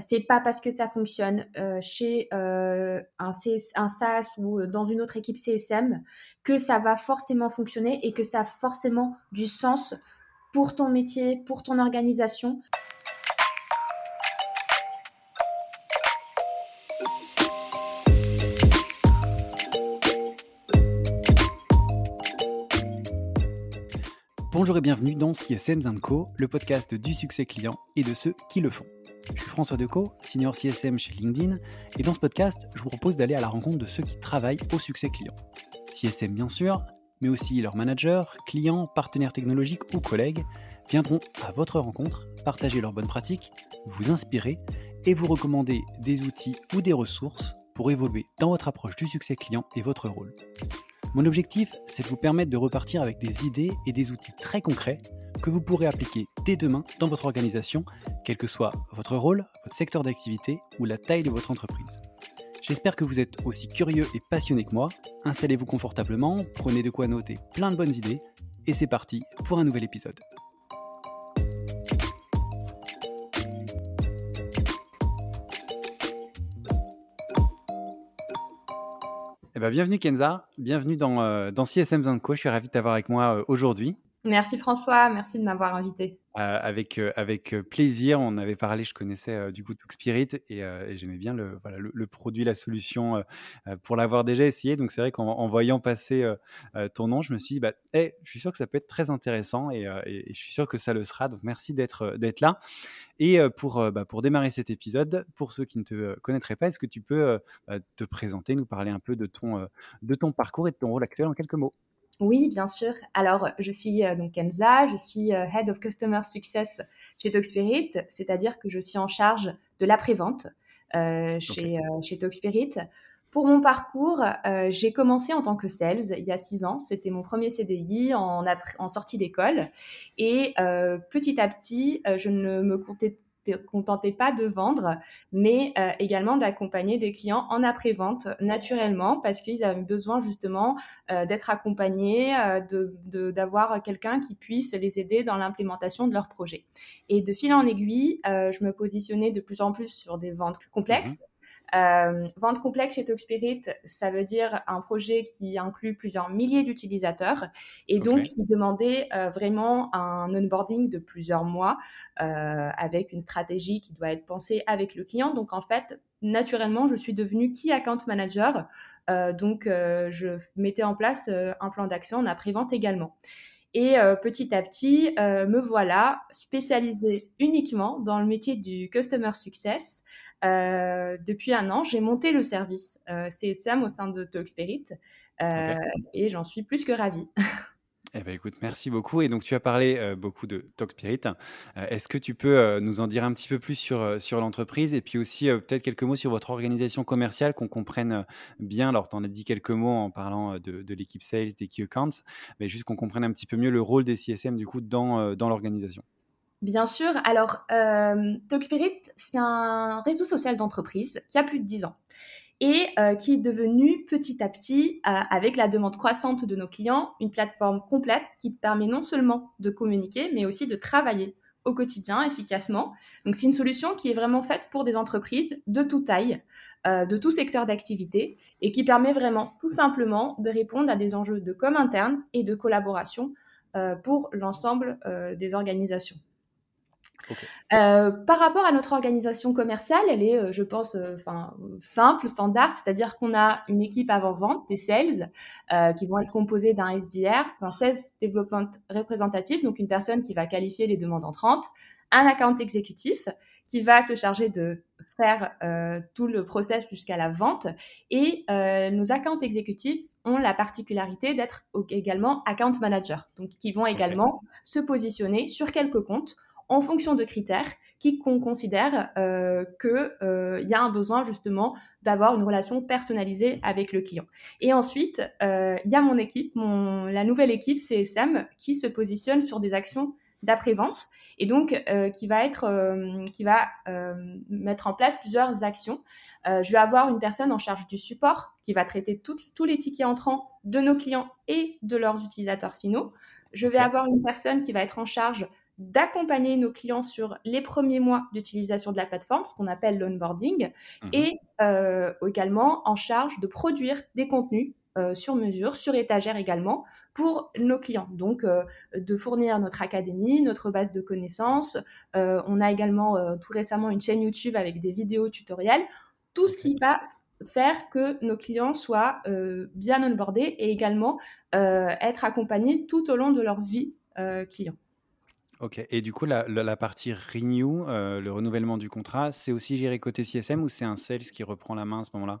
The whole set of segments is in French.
c'est pas parce que ça fonctionne chez un, un, SaaS ou dans une autre équipe CSM que ça va forcément fonctionner et que ça a forcément du sens pour ton métier, pour ton organisation. Bonjour et bienvenue dans CSM Co, le podcast du succès client et de ceux qui le font. Je suis François Decaux, senior CSM chez LinkedIn, et dans ce podcast, je vous propose d'aller à la rencontre de ceux qui travaillent au succès client. CSM bien sûr, mais aussi leurs managers, clients, partenaires technologiques ou collègues viendront à votre rencontre, partager leurs bonnes pratiques, vous inspirer et vous recommander des outils ou des ressources pour évoluer dans votre approche du succès client et votre rôle. Mon objectif, c'est de vous permettre de repartir avec des idées et des outils très concrets que vous pourrez appliquer dès demain dans votre organisation, quel que soit votre rôle, votre secteur d'activité ou la taille de votre entreprise. J'espère que vous êtes aussi curieux et passionné que moi. Installez-vous confortablement, prenez de quoi noter plein de bonnes idées, et c'est parti pour un nouvel épisode. Eh ben, bienvenue Kenza, bienvenue dans, euh, dans CSM Co. Je suis ravi de t'avoir avec moi euh, aujourd'hui. Merci François, merci de m'avoir invité. Euh, avec, euh, avec euh, plaisir. On avait parlé, je connaissais du coup Spirit et, j'aimais bien le, voilà, le, produit, la solution pour l'avoir déjà essayé. Donc c'est vrai qu'en voyant passer ton nom, je me suis dit, bah, je suis sûr que ça peut être très intéressant et, je suis sûr que ça le sera. Donc merci d'être d'être là. Et pour, bah, pour démarrer cet épisode, pour ceux qui ne te connaîtraient pas, est-ce que tu peux bah, te présenter, nous parler un peu de ton, de ton parcours et de ton rôle actuel en quelques mots? Oui, bien sûr. Alors, je suis euh, donc Kenza, je suis euh, Head of Customer Success chez Talkspirit, c'est-à-dire que je suis en charge de l'après-vente euh, chez, chez Talkspirit. Pour mon parcours, j'ai commencé en tant que sales il y a six ans. C'était mon premier CDI en, en sortie d'école. Et petit à petit, je ne me comptais contentait pas de vendre, mais euh, également d'accompagner des clients en après-vente naturellement parce qu'ils avaient besoin justement euh, d'être accompagnés, euh, de d'avoir quelqu'un qui puisse les aider dans l'implémentation de leur projet. Et de fil en aiguille, je me positionnais de plus en plus sur des ventes complexes. Mmh euh, vente complexe chez Talkspirit, ça veut dire un projet qui inclut plusieurs milliers d'utilisateurs et donc qui demandait euh, vraiment un onboarding de plusieurs mois euh, avec une stratégie qui doit être pensée avec le client. Donc en fait, naturellement, je suis devenue Key Account Manager. donc je mettais en place un plan d'action en après-vente également. Et petit à petit, me voilà spécialisée uniquement dans le métier du Customer Success euh, depuis un an, j'ai monté le service euh, CSM au sein de Talkspirit euh, et j'en suis plus que ravie. Eh ben, écoute, merci beaucoup. Et donc, tu as parlé beaucoup de Talkspirit. Est-ce que tu peux nous en dire un petit peu plus sur, sur l'entreprise et puis aussi peut-être quelques mots sur votre organisation commerciale, qu'on comprenne bien? Alors, tu en as dit quelques mots en parlant de, l'équipe sales, des key accounts, mais juste qu'on comprenne un petit peu mieux le rôle des CSM du coup dans, dans l'organisation. Bien sûr. Alors, euh, Talkspirit, c'est un réseau social d'entreprise qui a plus de 10 ans et euh, qui est devenu petit à petit, euh, avec la demande croissante de nos clients, une plateforme complète qui permet non seulement de communiquer, mais aussi de travailler au quotidien efficacement. Donc, c'est une solution qui est vraiment faite pour des entreprises de toute taille, euh, de tout secteur d'activité, et qui permet vraiment tout simplement de répondre à des enjeux de com interne et de collaboration pour l'ensemble des organisations. Euh, par rapport à notre organisation commerciale, elle est, euh, je pense, euh, simple, standard, c'est-à-dire qu'on a une équipe avant-vente, des sales, qui vont être composées d'un SDR, un Sales Development Représentatif, donc une personne qui va qualifier les demandes entrantes, un account exécutif qui va se charger de faire tout le process jusqu'à la vente, et nos accounts exécutifs ont la particularité d'être également account manager, donc qui vont également se positionner sur quelques comptes en fonction de critères qui qu'on considère euh, qu'il euh, y a un besoin justement d'avoir une relation personnalisée avec le client. Et ensuite, euh, il y a mon équipe, mon, la nouvelle équipe CSM qui se positionne sur des actions d'après-vente et donc euh, qui va être, euh, qui va mettre en place plusieurs actions. je vais avoir une personne en charge du support qui va traiter tous les tickets entrants de nos clients et de leurs utilisateurs finaux. Je vais avoir une personne qui va être en charge d'accompagner nos clients sur les premiers mois d'utilisation de la plateforme, ce qu'on appelle l'onboarding, mmh et également en charge de produire des contenus sur mesure, sur étagère également, pour nos clients. Donc, de fournir notre académie, notre base de connaissances. on a également tout récemment une chaîne YouTube avec des vidéos tutoriels. Tout ce qui va faire que nos clients soient bien onboardés et également être accompagnés tout au long de leur vie client. Ok, et du coup, la, la, partie renew, le renouvellement du contrat, c'est aussi géré côté CSM ou c'est un sales qui reprend la main à ce moment-là?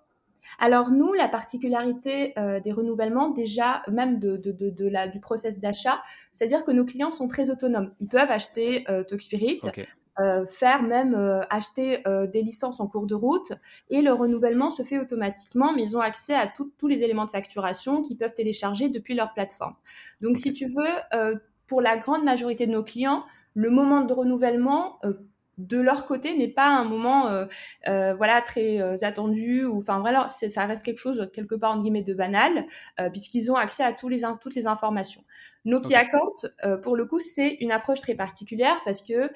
Alors nous, la particularité des renouvellements, déjà même de, de, de, la, du process d'achat, c'est-à-dire que nos clients sont très autonomes. Ils peuvent acheter euh, Talkspirit, euh, faire même euh, acheter euh, des licences en cours de route et le renouvellement se fait automatiquement, mais ils ont accès à tous les éléments de facturation qu'ils peuvent télécharger depuis leur plateforme. Donc si tu veux, pour la grande majorité de nos clients, le moment de renouvellement de leur côté n'est pas un moment euh, euh, voilà très euh, attendu ou enfin voilà ça reste quelque chose quelque part en guillemets de banal puisqu'ils ont accès à tous les toutes les informations Nokia okay. pour le coup c'est une approche très particulière parce que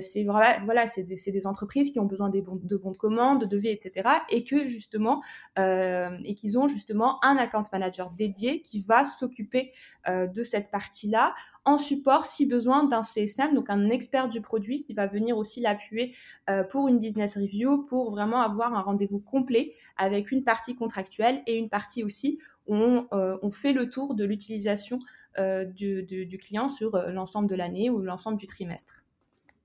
c'est voilà voilà c'est des, des, entreprises qui ont besoin des bons, de bons de commande de devis etc et que justement et qu'ils ont justement un account manager dédié qui va s'occuper de cette partie là en support si besoin d'un CSM, donc un expert du produit qui va venir aussi l'appuyer euh, pour une business review, pour vraiment avoir un rendez-vous complet avec une partie contractuelle et une partie aussi où on, euh, fait le tour de l'utilisation euh, du, client sur l'ensemble de l'année ou l'ensemble du trimestre.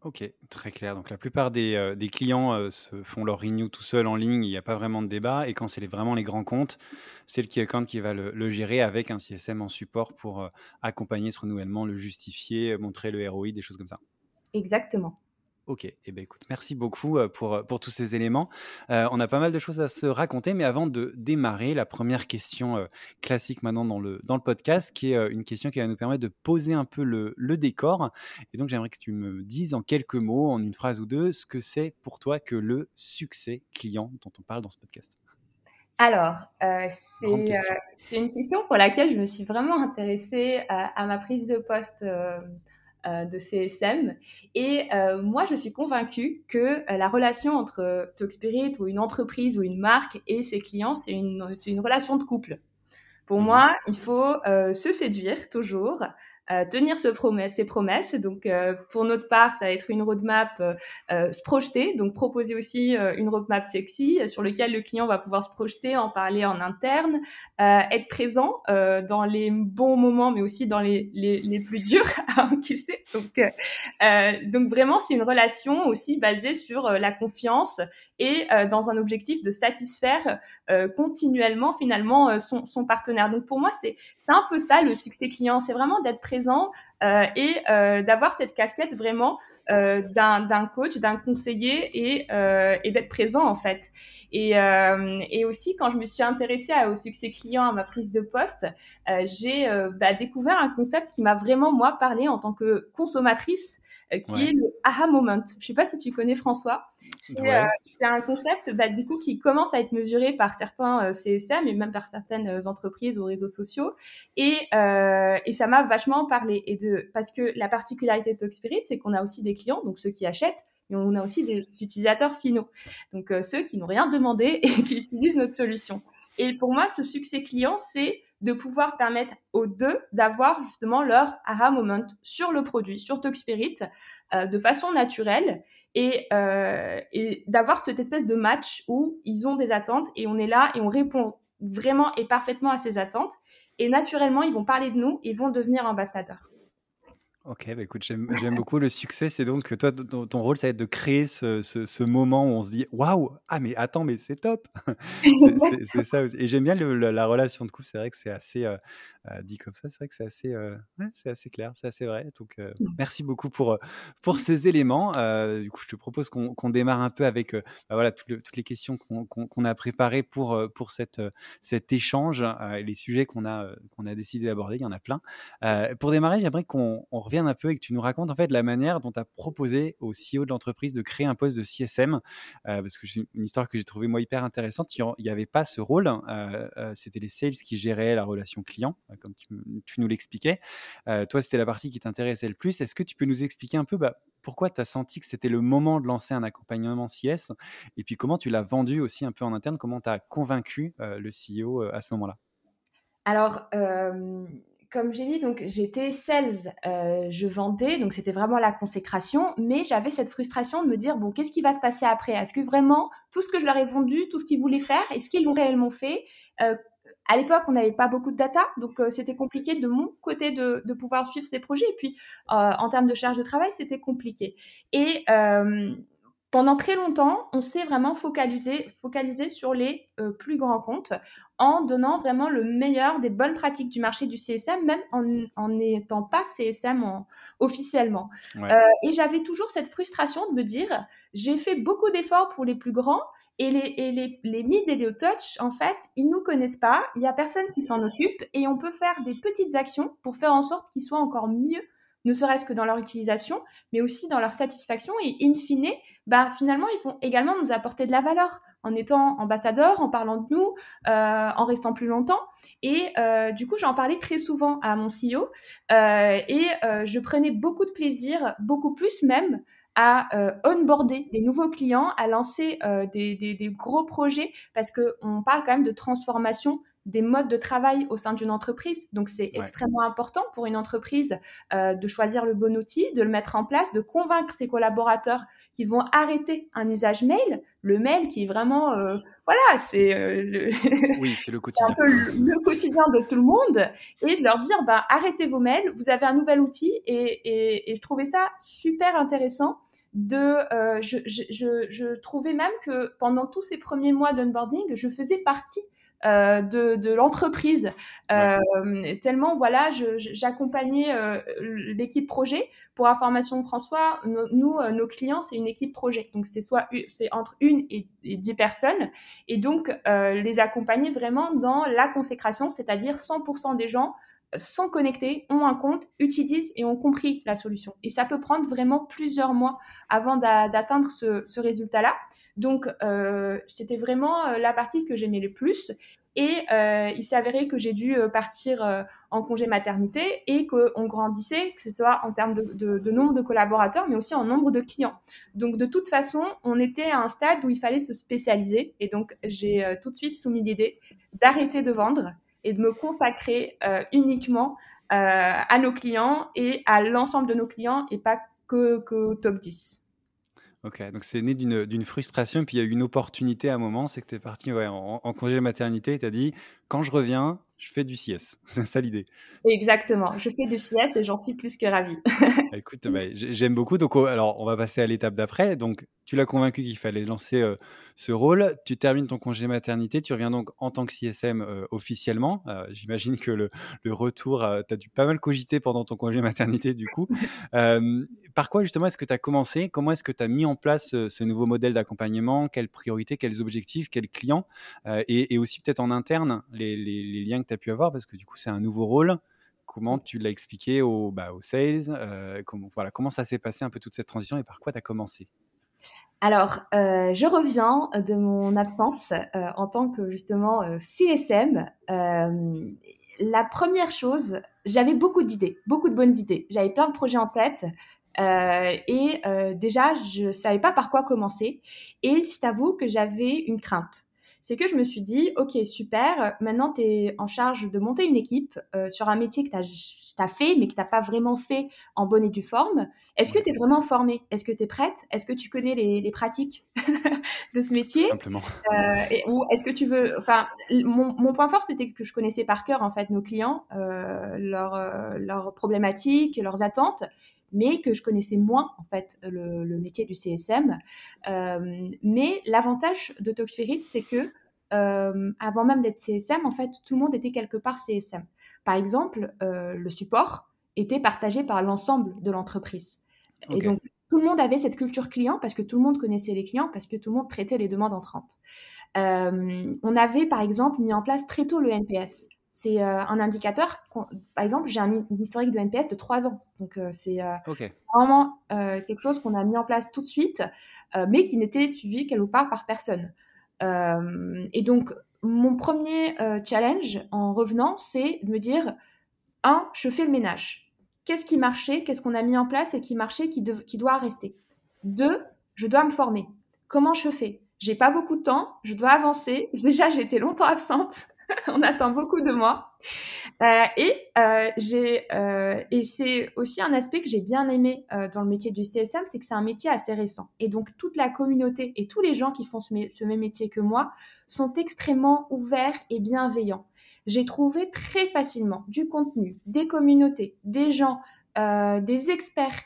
Ok, très clair. Donc la plupart des, euh, clients euh, se font leur renew tout seul en ligne, il n'y a pas vraiment de débat. Et quand c'est vraiment les grands comptes, c'est le key account qui va le, gérer avec un CSM en support pour euh, accompagner ce renouvellement, le justifier, montrer le ROI, des choses comme ça. Exactement. Ok, eh ben écoute, merci beaucoup pour, pour tous ces éléments. on a pas mal de choses à se raconter, mais avant de démarrer, la première question classique maintenant dans le, dans le podcast, qui est une question qui va nous permettre de poser un peu le, le décor. Et donc j'aimerais que tu me dises en quelques mots, en une phrase ou deux, ce que c'est pour toi que le succès client dont on parle dans ce podcast. Alors, c'est une question pour laquelle je me suis vraiment intéressée à ma prise de poste euh, de CSM. Et euh, moi, je suis convaincue que euh, la relation entre Talkspirit ou une entreprise ou une marque et ses clients, c'est une, une relation de couple. Pour mmh moi, il faut se séduire toujours, tenir ce ses promesses. Donc, euh, pour notre part, ça va être une roadmap euh, euh, se projeter, donc proposer aussi une roadmap sexy sur lequel le client va pouvoir se projeter, en parler en interne, être présent dans les bons moments, mais aussi dans les, les, les plus durs à encaisser. Donc, donc vraiment, c'est une relation aussi basée sur la confiance et dans un objectif de satisfaire continuellement finalement son, son partenaire. Donc, pour moi, c'est un peu ça le succès client, c'est vraiment d'être présent euh, et euh, d'avoir cette casquette vraiment euh, d'un coach, d'un conseiller et, d'être présent en fait. Et, et, aussi quand je me suis intéressée au succès client, à ma prise de poste, j'ai bah, découvert un concept qui m'a vraiment moi parlé en tant que consommatrice euh, qui est le aha moment. Je sais pas si tu connais François. C'est euh, un concept bah, du coup qui commence à être mesuré par certains euh, CSM et même par certaines entreprises ou réseaux sociaux. Et, et ça m'a vachement parlé. Et de, parce que la particularité de Talkspirit, c'est qu'on a aussi des clients, donc ceux qui achètent, mais on a aussi des utilisateurs finaux. Donc ceux qui n'ont rien demandé et qui utilisent notre solution. Et pour moi, ce succès client, c'est de pouvoir permettre aux deux d'avoir justement leur aha moment sur le produit, sur Talkspirit, euh, de façon naturelle et, euh, et d'avoir cette espèce de match où ils ont des attentes et on est là et on répond vraiment et parfaitement à ces attentes. Et naturellement, ils vont parler de nous et vont devenir ambassadeurs. Ok, bah écoute, j'aime beaucoup le succès. C'est donc que toi, ton, rôle, ça va être de créer ce, ce, moment où on se dit waouh, ah mais attends, mais c'est top. c'est ça. Et j'aime bien la relation de couple. C'est vrai que c'est assez euh, euh, dit comme ça. C'est vrai que c'est assez, euh, c'est assez clair, c'est assez vrai. Donc mmh. merci beaucoup pour pour ces éléments. du coup, je te propose qu'on démarre un peu avec bah, voilà toutes, les questions qu'on a préparées pour pour cette cet échange et les sujets qu'on a qu'on a décidé d'aborder. Il y en a plein. pour démarrer, j'aimerais qu'on un peu et que tu nous racontes en fait la manière dont tu as proposé au CEO de l'entreprise de créer un poste de CSM, parce que c'est une histoire que j'ai trouvée moi hyper intéressante. Il n'y avait pas ce rôle, c'était les sales qui géraient la relation client, comme tu, nous l'expliquais. toi, c'était la partie qui t'intéressait le plus. Est-ce que tu peux nous expliquer un peu bah, pourquoi tu as senti que c'était le moment de lancer un accompagnement CS et puis comment tu l'as vendu aussi un peu en interne, comment tu as convaincu le CEO à ce moment-là? Alors, comme j'ai dit, donc j'étais sales, je vendais, donc c'était vraiment la consécration, mais j'avais cette frustration de me dire bon, qu'est-ce qui va se passer après? Est-ce que vraiment tout ce que je leur ai vendu, tout ce qu'ils voulaient faire, est-ce qu'ils l'ont réellement fait? À l'époque, on n'avait pas beaucoup de data, donc euh, c'était compliqué de mon côté de, pouvoir suivre ces projets. Et puis, euh, en termes de charge de travail, c'était compliqué. Et euh, pendant très longtemps, on s'est vraiment focalisé, focalisé sur les plus grands comptes en donnant vraiment le meilleur des bonnes pratiques du marché du CSM, même en n'étant pas CSM officiellement. et j'avais toujours cette frustration de me dire, j'ai fait beaucoup d'efforts pour les plus grands, et les, et les, les mid et les touch, en fait, ils nous connaissent pas, il y a personne qui s'en occupe et on peut faire des petites actions pour faire en sorte qu'ils soient encore mieux, ne serait-ce que dans leur utilisation, mais aussi dans leur satisfaction et in fine, bah, finalement, ils vont également nous apporter de la valeur en étant ambassadeurs, en parlant de nous, euh, en restant plus longtemps. Et euh, du coup, j'en parlais très souvent à mon CEO euh, et je prenais beaucoup de plaisir, beaucoup plus même, à onboarder des nouveaux clients, à lancer des, des, des, gros projets, parce qu'on parle quand même de transformation des modes de travail au sein d'une entreprise. Donc, c'est extrêmement important pour une entreprise euh, de choisir le bon outil, de le mettre en place, de convaincre ses collaborateurs qui vont arrêter un usage mail, le mail qui est vraiment, euh, voilà, c'est euh, le, oui, c'est le quotidien, un peu le, quotidien de tout le monde, et de leur dire, bah, arrêtez vos mails, vous avez un nouvel outil, et, et, et je trouvais ça super intéressant de euh, je, je, je, trouvais même que pendant tous ces premiers mois d'onboarding, je faisais partie euh, de, de l'entreprise. Euh, tellement, voilà, j'accompagnais euh, l'équipe projet. Pour information, François, nous, euh, nos clients, c'est une équipe projet. Donc, c'est soit c'est entre une et, dix personnes. Et donc, les accompagner vraiment dans la consécration, c'est-à-dire 100% des gens sont connectés, ont un compte, utilisent et ont compris la solution. Et ça peut prendre vraiment plusieurs mois avant d'atteindre ce, ce résultat-là. Donc, euh, c'était vraiment euh, la partie que j'aimais le plus. Et euh, il s'avérait que j'ai dû partir en congé maternité et qu'on grandissait, que ce soit en termes de, nombre de collaborateurs, mais aussi en nombre de clients. Donc, de toute façon, on était à un stade où il fallait se spécialiser. Et donc, j'ai tout de suite soumis l'idée d'arrêter de vendre et de me consacrer uniquement à nos clients et à l'ensemble de nos clients et pas que, que top 10. Ok, donc c'est né d'une frustration, puis il y a eu une opportunité à un moment, c'est que tu es parti en, en, congé maternité et tu as dit, quand je reviens, je fais du CS. C'est ça l'idée. Exactement. Je fais du CS et j'en suis plus que ravie. Écoute, bah, j'aime beaucoup. Donc, oh, alors, on va passer à l'étape d'après. Donc, tu l'as convaincu qu'il fallait lancer euh, ce rôle. Tu termines ton congé maternité. Tu reviens donc en tant que CSM euh, officiellement. Euh, j'imagine que le, retour, tu as dû pas mal cogiter pendant ton congé maternité, du coup. par quoi, justement, est-ce que tu as commencé? Comment est-ce que tu as mis en place ce nouveau modèle d'accompagnement? Quelles priorités, quels objectifs, quels clients? Et, aussi peut-être en interne, les, les liens que tu as pu avoir, parce que du coup, c'est un nouveau rôle comment tu l'as expliqué aux, bah, sales euh, comment, voilà, comment ça s'est passé un peu toute cette transition et par quoi tu as commencé? Alors, euh, je reviens de mon absence euh, en tant que justement CSM. la première chose, j'avais beaucoup d'idées, beaucoup de bonnes idées. J'avais plein de projets en tête. et déjà, je ne savais pas par quoi commencer. Et je t'avoue que j'avais une crainte c'est que je me suis dit, ok, super, maintenant tu es en charge de monter une équipe euh, sur un métier que tu as, fait, mais que tu n'as pas vraiment fait en bonne et due forme. Est-ce que tu es vraiment formée? Est-ce que tu es prête? Est-ce que tu connais les, pratiques de ce métier? Simplement. Euh, ou est-ce que tu veux... Enfin, mon, point fort, c'était que je connaissais par cœur, en fait, nos clients, euh, leurs, leurs problématiques, leurs attentes mais que je connaissais moins en fait le, métier du CSM. Euh, mais l'avantage de Talkspirit, c'est que euh, avant même d'être CSM, en fait, tout le monde était quelque part CSM. Par exemple, euh, le support était partagé par l'ensemble de l'entreprise. Et donc, tout le monde avait cette culture client parce que tout le monde connaissait les clients, parce que tout le monde traitait les demandes entrantes. on avait, par exemple, mis en place très tôt le NPS. C'est un indicateur. Par exemple, j'ai un, historique de NPS de 3 ans. Donc, c'est vraiment quelque chose qu'on a mis en place tout de suite, mais qui n'était suivi quelque part par personne. et donc, mon premier challenge en revenant, c'est de me dire, un, je fais le ménage. Qu'est-ce qui marchait, qu'est-ce qu'on a mis en place et qui marchait, qui, qui doit rester? Deux, je dois me former. Comment je fais? J'ai pas beaucoup de temps, je dois avancer. Déjà, j'ai été longtemps absente. On attend beaucoup de moi. Euh, et euh, euh, et c'est aussi un aspect que j'ai bien aimé dans le métier du CSM, c'est que c'est un métier assez récent. Et donc toute la communauté et tous les gens qui font ce même métier que moi sont extrêmement ouverts et bienveillants. J'ai trouvé très facilement du contenu, des communautés, des gens, des experts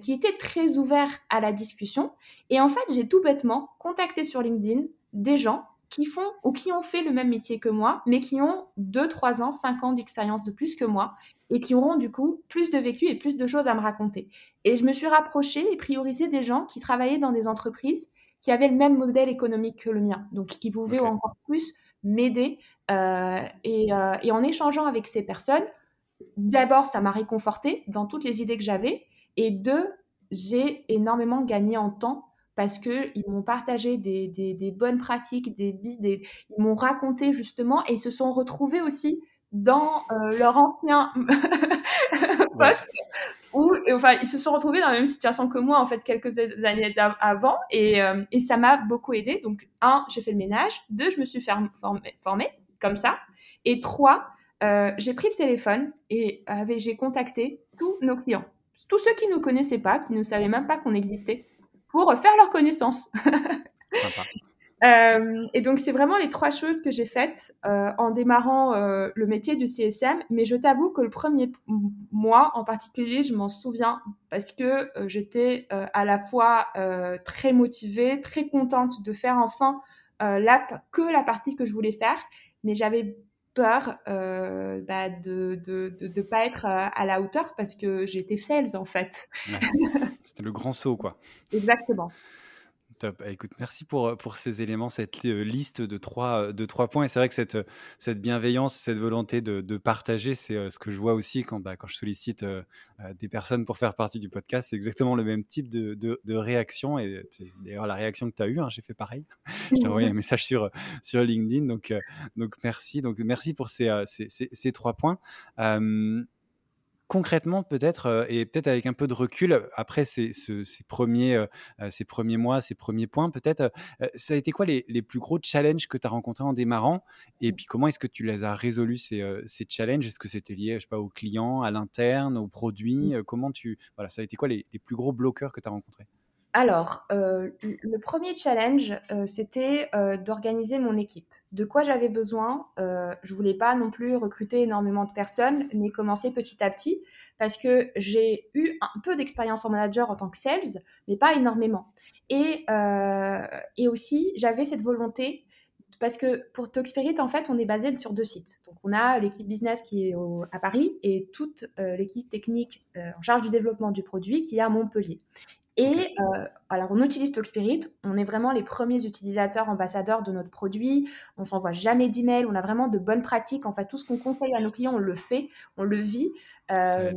qui étaient très ouverts à la discussion. Et en fait, j'ai tout bêtement contacté sur LinkedIn des gens qui font ou qui ont fait le même métier que moi, mais qui ont 2, 3 ans, 5 ans d'expérience de plus que moi et qui auront du coup plus de vécu et plus de choses à me raconter. Et je me suis rapprochée et priorisé des gens qui travaillaient dans des entreprises qui avaient le même modèle économique que le mien, donc qui pouvaient encore plus m'aider. Euh, et, euh, et en échangeant avec ces personnes, d'abord, ça m'a réconforté dans toutes les idées que j'avais, et deux, j'ai énormément gagné en temps parce qu'ils m'ont partagé des, des, bonnes pratiques, des, des, ils m'ont raconté justement et ils se sont retrouvés aussi dans euh, leur ancien poste où enfin ils se sont retrouvés dans la même situation que moi en fait quelques années avant et, euh, et ça m'a beaucoup aidé. Donc un j'ai fait le ménage. Deux je me suis formée formé, comme ça. Et trois euh, j'ai pris le téléphone et j'ai contacté tous nos clients. Tous ceux qui ne nous connaissaient pas qui ne savaient même pas qu'on existait pour faire leur connaissance. Euh, et donc, c'est vraiment les trois choses que j'ai faites euh, en démarrant euh, le métier du CSM. Mais je t'avoue que le premier mois en particulier, je m'en souviens parce que j'étais à la fois très motivée, très contente de faire enfin l'app que la partie que je voulais faire. Mais j'avais peur bah, de ne de, pas être à la hauteur parce que j'étais sales en fait. C'était le grand saut quoi. Exactement. Bah, écoute, merci pour, pour ces éléments, cette euh, liste de trois, de trois points. Et c'est vrai que cette, cette bienveillance, cette volonté de, partager, c'est euh, ce que je vois aussi quand, bah, quand je sollicite euh, des personnes pour faire partie du podcast. C'est exactement le même type de, de, réaction. Et d'ailleurs, la réaction que tu as eue, hein, j'ai fait pareil. J'ai envoyé un message sur, sur LinkedIn. Donc, donc merci. Donc, merci pour ces, ces, ces, trois points concrètement, peut-être, euh, et peut-être avec un peu de recul, après ces, premiers, euh, euh, ces premiers mois, ces premiers points, peut-être, ça a été quoi les, plus gros challenges que tu as rencontrés en démarrant? Et puis, comment est-ce que tu les as résolus, ces, challenges? Est-ce que c'était lié, je sais pas, aux clients, à l'interne, aux produits? Comment tu... Voilà, ça a été quoi les, les plus gros bloqueurs que tu as rencontrés? Alors, le premier challenge, c'était d'organiser mon équipe de quoi j'avais besoin. Euh, je voulais pas non plus recruter énormément de personnes, mais commencer petit à petit parce que j'ai eu un peu d'expérience en manager en tant que sales, mais pas énormément. Et, euh, et aussi, j'avais cette volonté parce que pour Talkspirit, en fait, on est basé sur deux sites. Donc, on a l'équipe business qui est à Paris et toute euh, l'équipe technique euh, en charge du développement du produit qui est à Montpellier. Et euh, alors, on utilise Talkspirit, on est vraiment les premiers utilisateurs ambassadeurs de notre produit, on s'envoie jamais d'email, on a vraiment de bonnes pratiques. En fait, tout ce qu'on conseille à nos clients, on le fait, on le vit. Euh,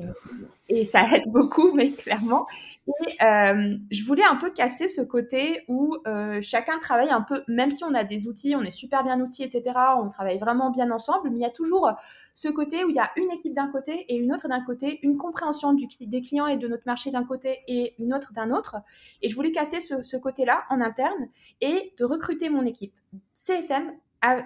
et ça aide beaucoup, mais clairement. Et euh, je voulais un peu casser ce côté où euh, chacun travaille un peu, même si on a des outils, on est super bien outils, etc. On travaille vraiment bien ensemble, mais il y a toujours ce côté où il y a une équipe d'un côté et une autre d'un côté, une compréhension des clients et de notre marché d'un côté et une autre d'un autre. Et je voulais casser ce côté-là en interne et de recruter mon équipe CSM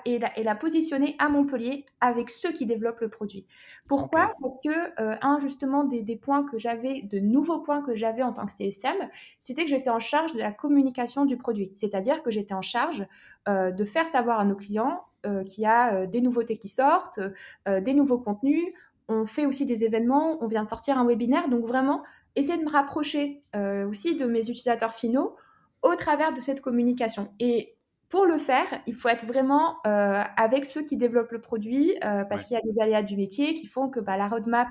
et la, positionner à Montpellier avec ceux qui développent le produit. Pourquoi Parce que, euh, un, justement, des, points que j'avais, de nouveaux points que j'avais en tant que CSM, c'était que j'étais en charge de la communication du produit. C'est-à-dire que j'étais en charge euh, de faire savoir à nos clients euh, qu'il y a des nouveautés qui sortent, des nouveaux contenus. On fait aussi des événements, on vient de sortir un webinaire. Donc, vraiment, essayer de me rapprocher aussi de mes utilisateurs finaux au travers de cette communication. Et pour le faire, il faut être vraiment euh, avec ceux qui développent le produit, euh, parce qu'il y a des aléas du métier qui font que bah, la roadmap,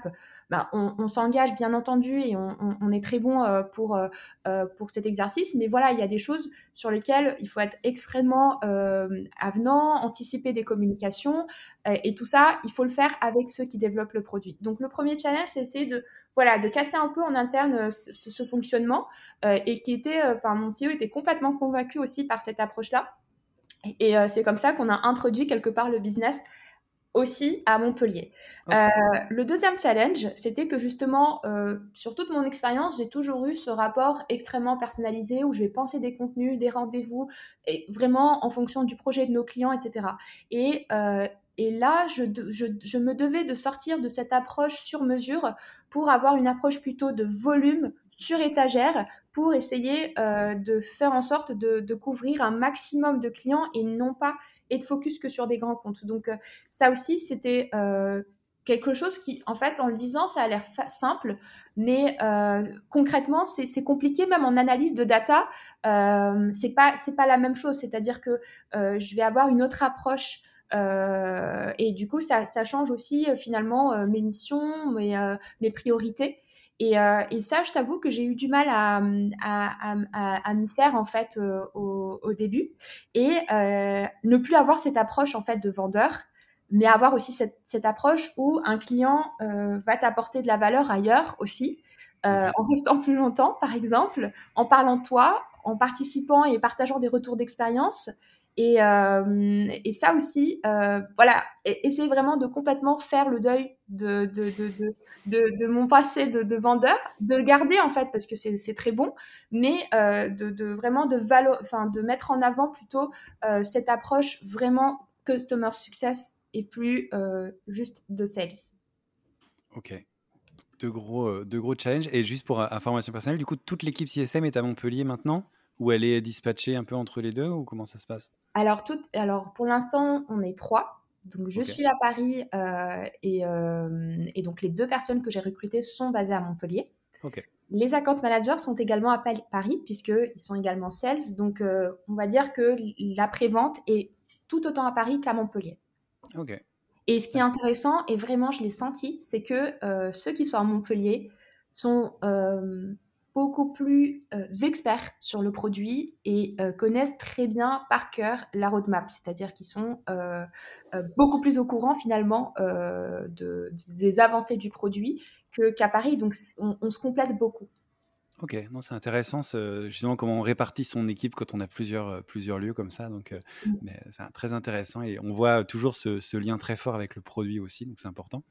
bah, on, s'engage bien entendu et on, est très bon euh, pour, pour cet exercice, mais voilà, il y a des choses sur lesquelles il faut être extrêmement avenant, anticiper des communications, et tout ça, il faut le faire avec ceux qui développent le produit. Donc le premier challenge, c'est essayer de, voilà, de casser un peu en interne ce, ce fonctionnement, et qui était, enfin mon CEO était complètement convaincu aussi par cette approche-là. Et euh, c'est comme ça qu'on a introduit quelque part le business aussi à Montpellier. Euh, le deuxième challenge, c'était que justement, euh, sur toute mon expérience, j'ai toujours eu ce rapport extrêmement personnalisé où je vais penser des contenus, des rendez-vous, et vraiment en fonction du projet de nos clients, etc. Et, et là, je, je, je, me devais de sortir de cette approche sur mesure pour avoir une approche plutôt de volume sur étagère pour essayer euh, de faire en sorte de, couvrir un maximum de clients et non pas être focus que sur des grands comptes. Donc euh, ça aussi, c'était euh, quelque chose qui, en fait, en le disant, ça a l'air simple, mais concrètement, c'est compliqué, même en analyse de data, c'est pas c'est pas la même chose. C'est-à-dire que je vais avoir une autre approche. et du coup, ça, ça change aussi finalement mes missions, mes, mes priorités. Euh, et, ça, je t'avoue que j'ai eu du mal à, à, m'y faire en fait euh, au, début et euh, ne plus avoir cette approche en fait de vendeur, mais avoir aussi cette, cette approche où un client va t'apporter de la valeur ailleurs aussi, en restant plus longtemps par exemple, en parlant de toi, en participant et partageant des retours d'expérience. Et, et, ça aussi, voilà, essayer vraiment de complètement faire le deuil de, mon passé de, vendeur, de le garder en fait parce que c'est très bon, mais euh, de, vraiment de, mettre en avant plutôt euh, cette approche vraiment customer success et plus euh, juste de sales. Ok. De gros, de gros challenges. Et juste pour information personnelle, du coup, toute l'équipe CSM est à Montpellier maintenant? Ou elle est dispatchée un peu entre les deux ou comment ça se passe? Alors, tout, alors, pour l'instant, on est trois. Donc, je suis à Paris euh, euh, et, donc les deux personnes que j'ai recrutées sont basées à Montpellier. Les account managers sont également à Paris puisqu'ils sont également sales. Donc, euh, on va dire que la prévente est tout autant à Paris qu'à Montpellier. Et ce qui est intéressant, et vraiment je l'ai senti, c'est que ceux qui sont à Montpellier sont beaucoup plus euh, experts sur le produit et euh, connaissent très bien par cœur la roadmap, c'est-à-dire qu'ils sont euh, beaucoup plus au courant finalement de, des avancées du produit qu'à Paris, donc on, se complète beaucoup. Ok, non, c'est intéressant justement comment on répartit son équipe quand on a plusieurs, plusieurs lieux comme ça, donc mmh. c'est très intéressant et on voit toujours ce, ce, lien très fort avec le produit aussi, donc c'est important.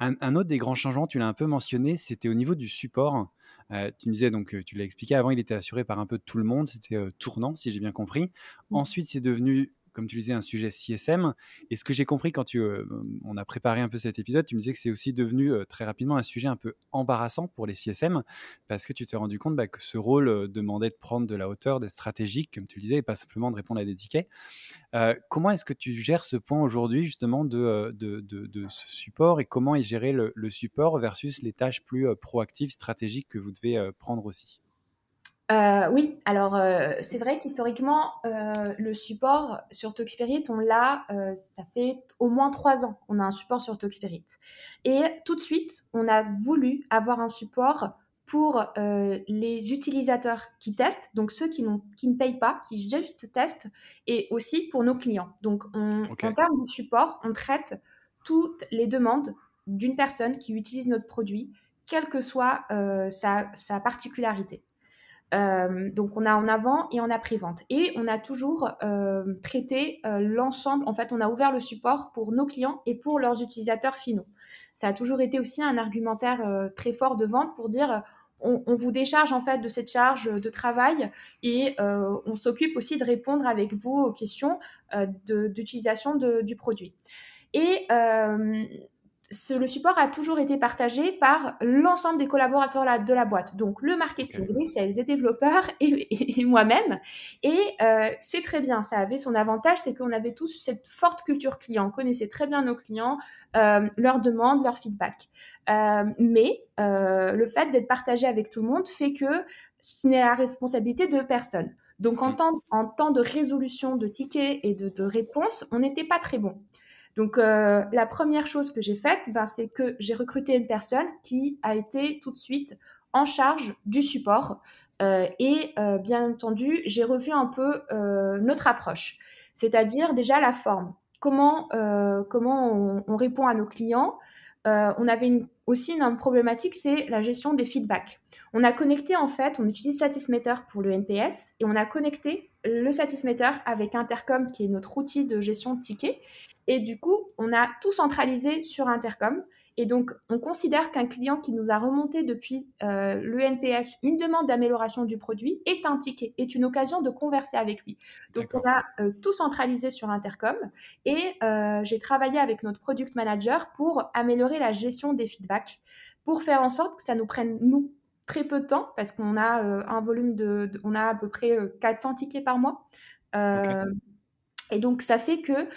Un, autre des grands changements, tu l'as un peu mentionné, c'était au niveau du support. Euh, tu me disais, donc tu l'as expliqué avant, il était assuré par un peu tout le monde, c'était euh, tournant, si j'ai bien compris. Mmh. Ensuite, c'est devenu comme tu disais, un sujet CSM. Et ce que j'ai compris quand tu, euh, on a préparé un peu cet épisode, tu me disais que c'est aussi devenu euh, très rapidement un sujet un peu embarrassant pour les CSM parce que tu t'es rendu compte bah, que ce rôle euh, demandait de prendre de la hauteur, d'être stratégique, comme tu le disais, et pas simplement de répondre à des tickets. comment est-ce que tu gères ce point aujourd'hui justement de, de, de, ce support et comment est géré le, le support versus les tâches plus proactives, stratégiques que vous devez prendre aussi? Euh, oui, alors euh, c'est vrai qu'historiquement, euh, le support sur Talkspirit, on l'a, ça fait au moins trois ans qu'on a un support sur Talkspirit. Et tout de suite, on a voulu avoir un support pour les utilisateurs qui testent, donc ceux qui, qui, ne payent pas, qui juste testent, et aussi pour nos clients. Donc en termes de support, on traite toutes les demandes d'une personne qui utilise notre produit, quelle que soit sa particularité. Euh, donc on a en avant et en après-vente. Et on a toujours euh, traité euh, l'ensemble, en fait on a ouvert le support pour nos clients et pour leurs utilisateurs finaux. Ça a toujours été aussi un argumentaire très fort de vente pour dire on, vous décharge en fait de cette charge de travail et on s'occupe aussi de répondre avec vous aux questions d'utilisation du produit. Et le support a toujours été partagé par l'ensemble des collaborateurs de la boîte, donc le marketing, les sales, les développeurs et, moi-même. Et euh, c'est très bien, ça avait son avantage, c'est qu'on avait tous cette forte culture client, on connaissait très bien nos clients, euh, leurs demandes, leurs feedback. Euh, mais le fait d'être partagé avec tout le monde fait que ce n'est la responsabilité de personne. Donc en, temps, en temps de résolution de tickets et de, de réponses, on n'était pas très bon. Donc la première chose que j'ai faite, ben, c'est que j'ai recruté une personne qui a été tout de suite en charge du support. et bien entendu, j'ai revu un peu notre approche, c'est-à-dire déjà la forme. Comment, comment on, on, répond à nos clients, euh, on avait une, aussi une, problématique, c'est la gestion des feedbacks. On a connecté en fait, on utilise Satismeter pour le NPS et on a connecté le Satismeter avec Intercom qui est notre outil de gestion de tickets. Et du coup, on a tout centralisé sur Intercom. Et donc, on considère qu'un client qui nous a remonté depuis euh, le NPS une demande d'amélioration du produit est un ticket, est une occasion de converser avec lui. Donc, on a euh, tout centralisé sur Intercom et euh, j'ai travaillé avec notre product manager pour améliorer la gestion des feedbacks, pour faire en sorte que ça nous prenne, nous, très peu de temps, parce qu'on a un volume de, on a à peu près 400 tickets par mois. Et donc, ça fait que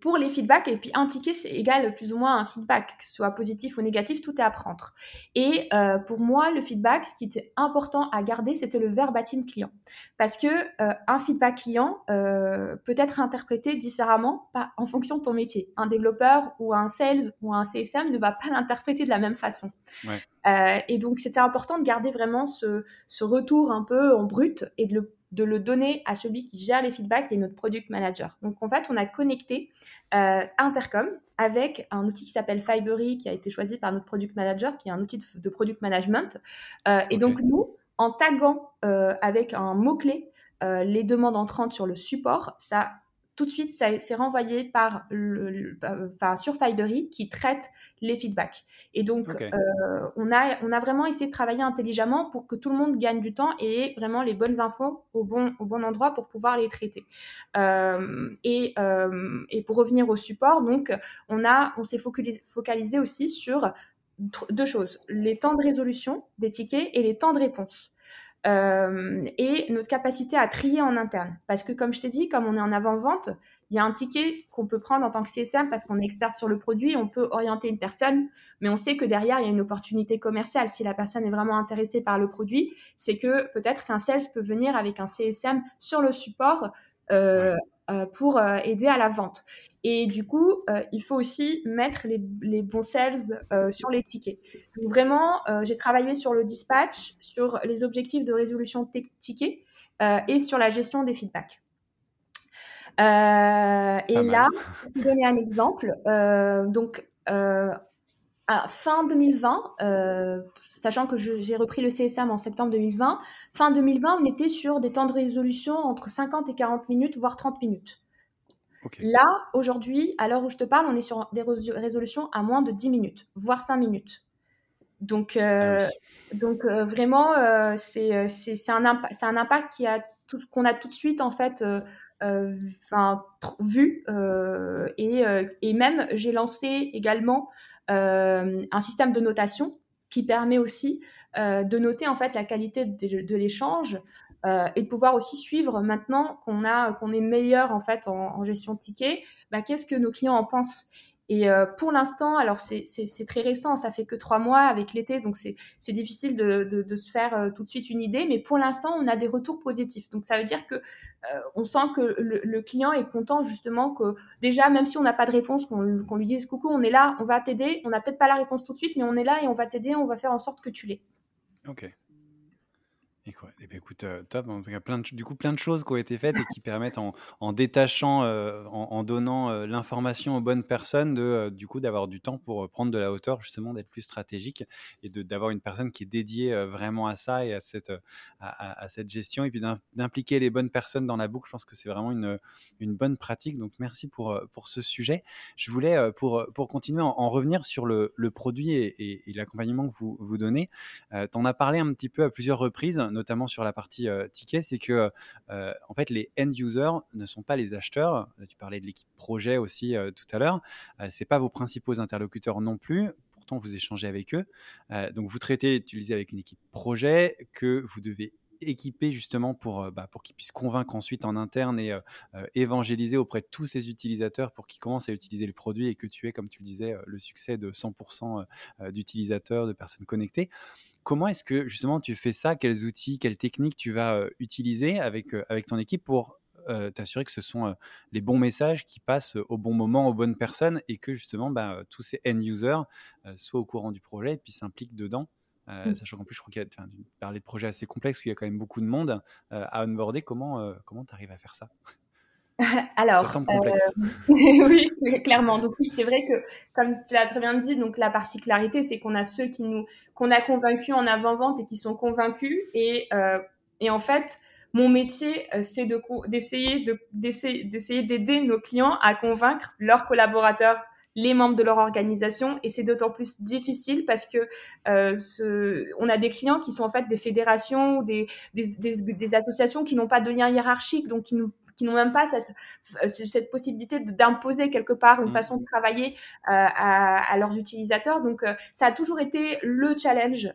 pour les feedbacks, et puis un ticket, c'est égal plus ou moins un feedback, que ce soit positif ou négatif, tout est à prendre. Et euh, pour moi, le feedback, ce qui était important à garder, c'était le verbatim client. Parce que euh, un feedback client euh, peut être interprété différemment pas, en fonction de ton métier. Un développeur ou un sales ou un CSM ne va pas l'interpréter de la même façon. et donc, c'était important de garder vraiment ce, ce retour un peu en brut et de le de le donner à celui qui gère les feedbacks, qui est notre product manager. Donc en fait, on a connecté euh, Intercom avec un outil qui s'appelle Fibery, qui a été choisi par notre product manager, qui est un outil de, product management. Euh, et donc nous, en taguant euh, avec un mot-clé les demandes entrantes sur le support, ça tout de suite, c'est renvoyé par le, sur Fibery qui traite les feedbacks. Et donc, euh, on, a, on a vraiment essayé de travailler intelligemment pour que tout le monde gagne du temps et ait vraiment les bonnes infos au bon, au bon endroit pour pouvoir les traiter. Euh, et, euh, et, pour revenir au support, donc, on, a, on s'est focalisé, focalisé aussi sur deux choses, les temps de résolution des tickets et les temps de réponse. Euh, et notre capacité à trier en interne. Parce que comme je t'ai dit, comme on est en avant-vente, il y a un ticket qu'on peut prendre en tant que CSM parce qu'on est expert sur le produit, on peut orienter une personne, mais on sait que derrière, il y a une opportunité commerciale. Si la personne est vraiment intéressée par le produit, c'est que peut-être qu'un sales peut venir avec un CSM sur le support euh, euh, pour aider à la vente. Et du coup, euh, il faut aussi mettre les, les bons sales euh, sur les tickets. Donc vraiment, euh, j'ai travaillé sur le dispatch, sur les objectifs de résolution de tickets et sur la gestion des feedbacks. et là, vais vous donner un exemple. donc, à fin 2020, sachant que j'ai repris le CSM en septembre 2020, fin 2020, on était sur des temps de résolution entre 50 et 40 minutes, voire 30 minutes. Là, aujourd'hui, à l'heure où je te parle, on est sur des résolutions à moins de 10 minutes, voire 5 minutes. Donc, euh, ah donc euh, vraiment, euh, c'est un, un, impact qui a qu'on a tout de suite en fait vu. Et, et, même, j'ai lancé également un système de notation qui permet aussi de noter en fait la qualité de l'échange, euh, et de pouvoir aussi suivre maintenant qu'on a qu'on est meilleur en fait en, gestion de tickets, bah, qu'est-ce que nos clients en pensent? Et euh, pour l'instant, alors c'est très récent, ça fait que trois mois avec l'été, donc c'est difficile de, se faire euh, tout de suite une idée, mais pour l'instant, on a des retours positifs. Donc ça veut dire que on sent que le, le, client est content justement que déjà, même si on n'a pas de réponse, qu'on lui dise coucou, on est là, on va t'aider, on n'a peut-être pas la réponse tout de suite, mais on est là et on va t'aider, on va faire en sorte que tu l'aies. Ok. Et eh ben, écoute, euh, top. En tout cas, plein de, du coup, plein de choses qui ont été faites et qui permettent, en, détachant, euh, en, donnant euh, l'information aux bonnes personnes, de, du coup, d'avoir du temps pour prendre de la hauteur, justement, d'être plus stratégique et d'avoir une personne qui est dédiée vraiment à ça et à cette, à, cette gestion et puis d'impliquer les bonnes personnes dans la boucle. Je pense que c'est vraiment une, une bonne pratique. Donc, merci pour, pour ce sujet. Je voulais, pour, pour continuer, en, en revenir sur le, produit et, et, l'accompagnement que vous, vous donnez. tu en as parlé un petit peu à plusieurs reprises notamment sur la partie euh, ticket, c'est que euh, en fait les end users ne sont pas les acheteurs. Tu parlais de l'équipe projet aussi euh, tout à l'heure. c'est pas vos principaux interlocuteurs non plus pourtant vous échangez avec eux. donc vous traitez, utilisez avec une équipe projet que vous devez équipé justement pour, bah, pour qu'ils puissent convaincre ensuite en interne et évangéliser auprès de tous ces utilisateurs pour qu'ils commencent à utiliser le produit et que tu aies, comme tu le disais, le succès de 100% d'utilisateurs, de personnes connectées. Comment est-ce que justement tu fais ça? Quels outils, quelles techniques tu vas utiliser avec, avec ton équipe pour t'assurer que ce sont les bons messages qui passent au bon moment aux bonnes personnes et que justement bah, tous ces end users soient au courant du projet et puis s'impliquent dedans? Mmh. Sachant qu'en plus, je crois qu'il y a parler de projets assez complexes où il y a quand même beaucoup de monde à onboarder. Comment comment tu arrives à faire ça? Alors, oui, clairement. Donc oui, c'est vrai que, comme tu l'as très bien dit, donc la particularité, c'est qu'on a ceux qui nous, qu'on a convaincus en avant-vente et qui sont convaincus. Et, et en fait, mon métier, euh, c'est de, d'essayer de, d'essayer d'aider nos clients à convaincre leurs collaborateurs les membres de leur organisation. Et c'est d'autant plus difficile parce que euh, on a des clients qui sont en fait des fédérations ou des associations qui n'ont pas de lien hiérarchique donc qui nous qui n'ont même pas cette, euh, cette possibilité d'imposer quelque part une mmh. façon de travailler euh, à, à, leurs utilisateurs. Donc, euh, ça a toujours été le challenge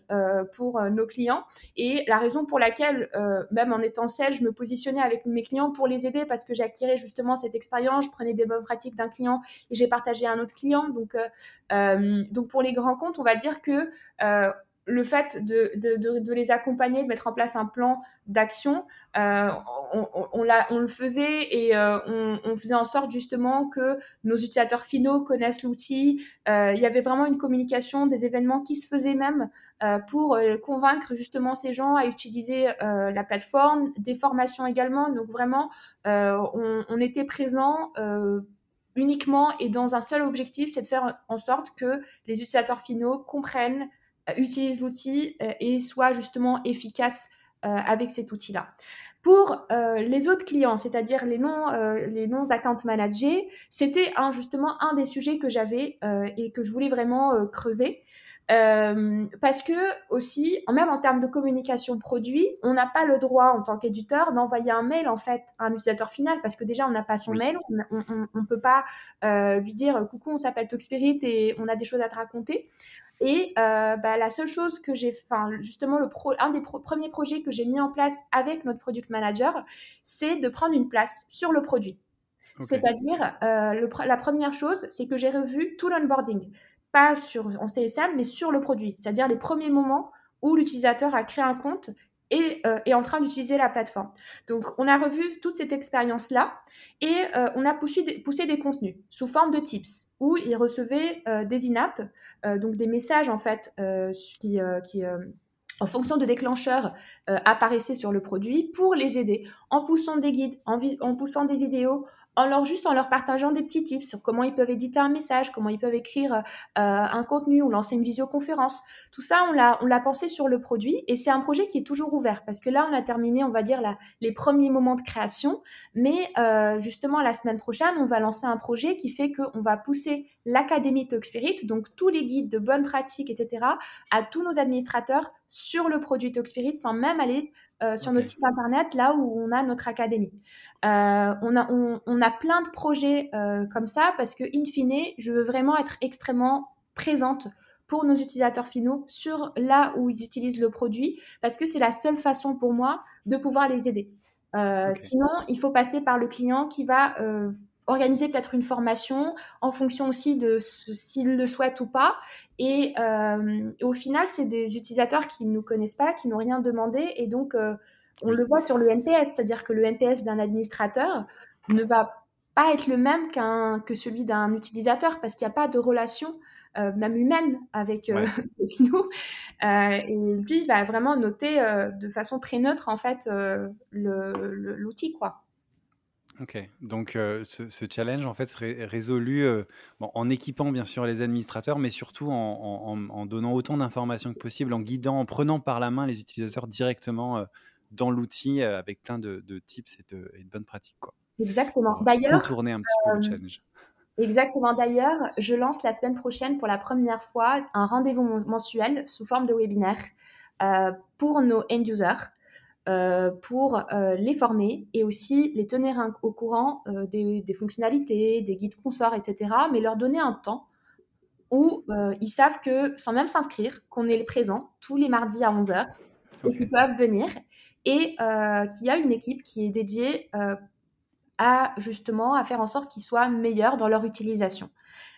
pour nos clients et la raison pour laquelle, même en étant seul, je me positionnais avec mes clients pour les aider parce que j'acquirais justement cette expérience, je prenais des bonnes pratiques d'un client et j'ai partagé à un autre client. Donc, donc pour les grands comptes, on va dire que le fait de, de, de, les accompagner, de mettre en place un plan d'action, euh, on, on, on, le faisait et euh, on, on, faisait en sorte justement que nos utilisateurs finaux connaissent l'outil. Euh, il y avait vraiment une communication, des événements qui se faisaient même euh, pour euh, convaincre justement ces gens à utiliser euh, la plateforme, des formations également. Donc vraiment, on, était présent uniquement et dans un seul objectif, c'est de faire en sorte que les utilisateurs finaux comprennent utilise l'outil euh, et soit justement efficace euh, avec cet outil-là. Pour euh, les autres clients, c'est-à-dire les non les non account managers, c'était justement un des sujets que j'avais et que je voulais vraiment creuser. Euh, parce que aussi, même en termes de communication produit, on n'a pas le droit en tant qu'éditeur d'envoyer un mail en fait à un utilisateur final parce que déjà on n'a pas son mail, on ne peut pas euh, lui dire coucou, on s'appelle Talkspirit et on a des choses à te raconter. Et euh, bah, la seule chose que j'ai, enfin justement le pro, un des premiers projets que j'ai mis en place avec notre product manager, c'est de prendre une place sur le produit. C'est-à-dire, euh, la première chose, c'est que j'ai revu tout l'onboarding, pas sur en CSM, mais sur le produit, c'est-à-dire les premiers moments où l'utilisateur a créé un compte et euh, est en train d'utiliser la plateforme. Donc, on a revu toute cette expérience-là et euh, on a poussé des, poussé des, contenus sous forme de tips où ils recevaient euh, des in-app, donc des messages en fait qui, qui en fonction de déclencheurs apparaissaient sur le produit pour les aider en poussant des guides, en poussant des vidéos, en leur juste en leur partageant des petits tips sur comment ils peuvent éditer un message, comment ils peuvent écrire euh, un contenu ou lancer une visioconférence. Tout ça, on l'a on l'a pensé sur le produit et c'est un projet qui est toujours ouvert parce que là, on a terminé, on va dire la, les premiers moments de création, mais euh, justement la semaine prochaine, on va lancer un projet qui fait qu'on va pousser l'académie Talk Spirit, donc tous les guides de bonnes pratiques, etc., à tous nos administrateurs sur le produit Talk Spirit sans même aller euh, sur notre site internet, là où on a notre académie. Euh, on, a, on, a plein de projets euh, comme ça parce que, in fine, je veux vraiment être extrêmement présente pour nos utilisateurs finaux sur là où ils utilisent le produit parce que c'est la seule façon pour moi de pouvoir les aider. Sinon, il faut passer par le client qui va organiser peut-être une formation en fonction aussi de s'il le souhaite ou pas. Et, euh, au final, c'est des utilisateurs qui ne nous connaissent pas, qui n'ont rien demandé. Et donc, euh, on le voit sur le NPS, c'est-à-dire que le NPS d'un administrateur ne va pas être le même qu'un que celui d'un utilisateur parce qu'il n'y a pas de relation euh, même humaine avec, nous. et lui, il va vraiment noter de façon très neutre en fait l'outil, quoi. Ok, donc euh, ce, challenge en fait serait résolu euh, en équipant bien sûr les administrateurs, mais surtout en, donnant autant d'informations que possible, en guidant, en prenant par la main les utilisateurs directement euh, dans l'outil avec plein de, tips et de, bonnes pratiques. Quoi. Exactement. D'ailleurs, contourner un petit peu le challenge. Exactement. D'ailleurs, je lance la semaine prochaine pour la première fois un rendez-vous mensuel sous forme de webinaire pour nos end users. Euh, pour euh, les former et aussi les tenir au courant euh, des, fonctionnalités, des guides consorts, etc. Mais leur donner un temps où ils savent que, sans même s'inscrire, qu'on est présent tous les mardis à 11h et qu'ils peuvent venir et qui a une équipe qui est dédiée à justement à faire en sorte qu'ils soient meilleurs dans leur utilisation.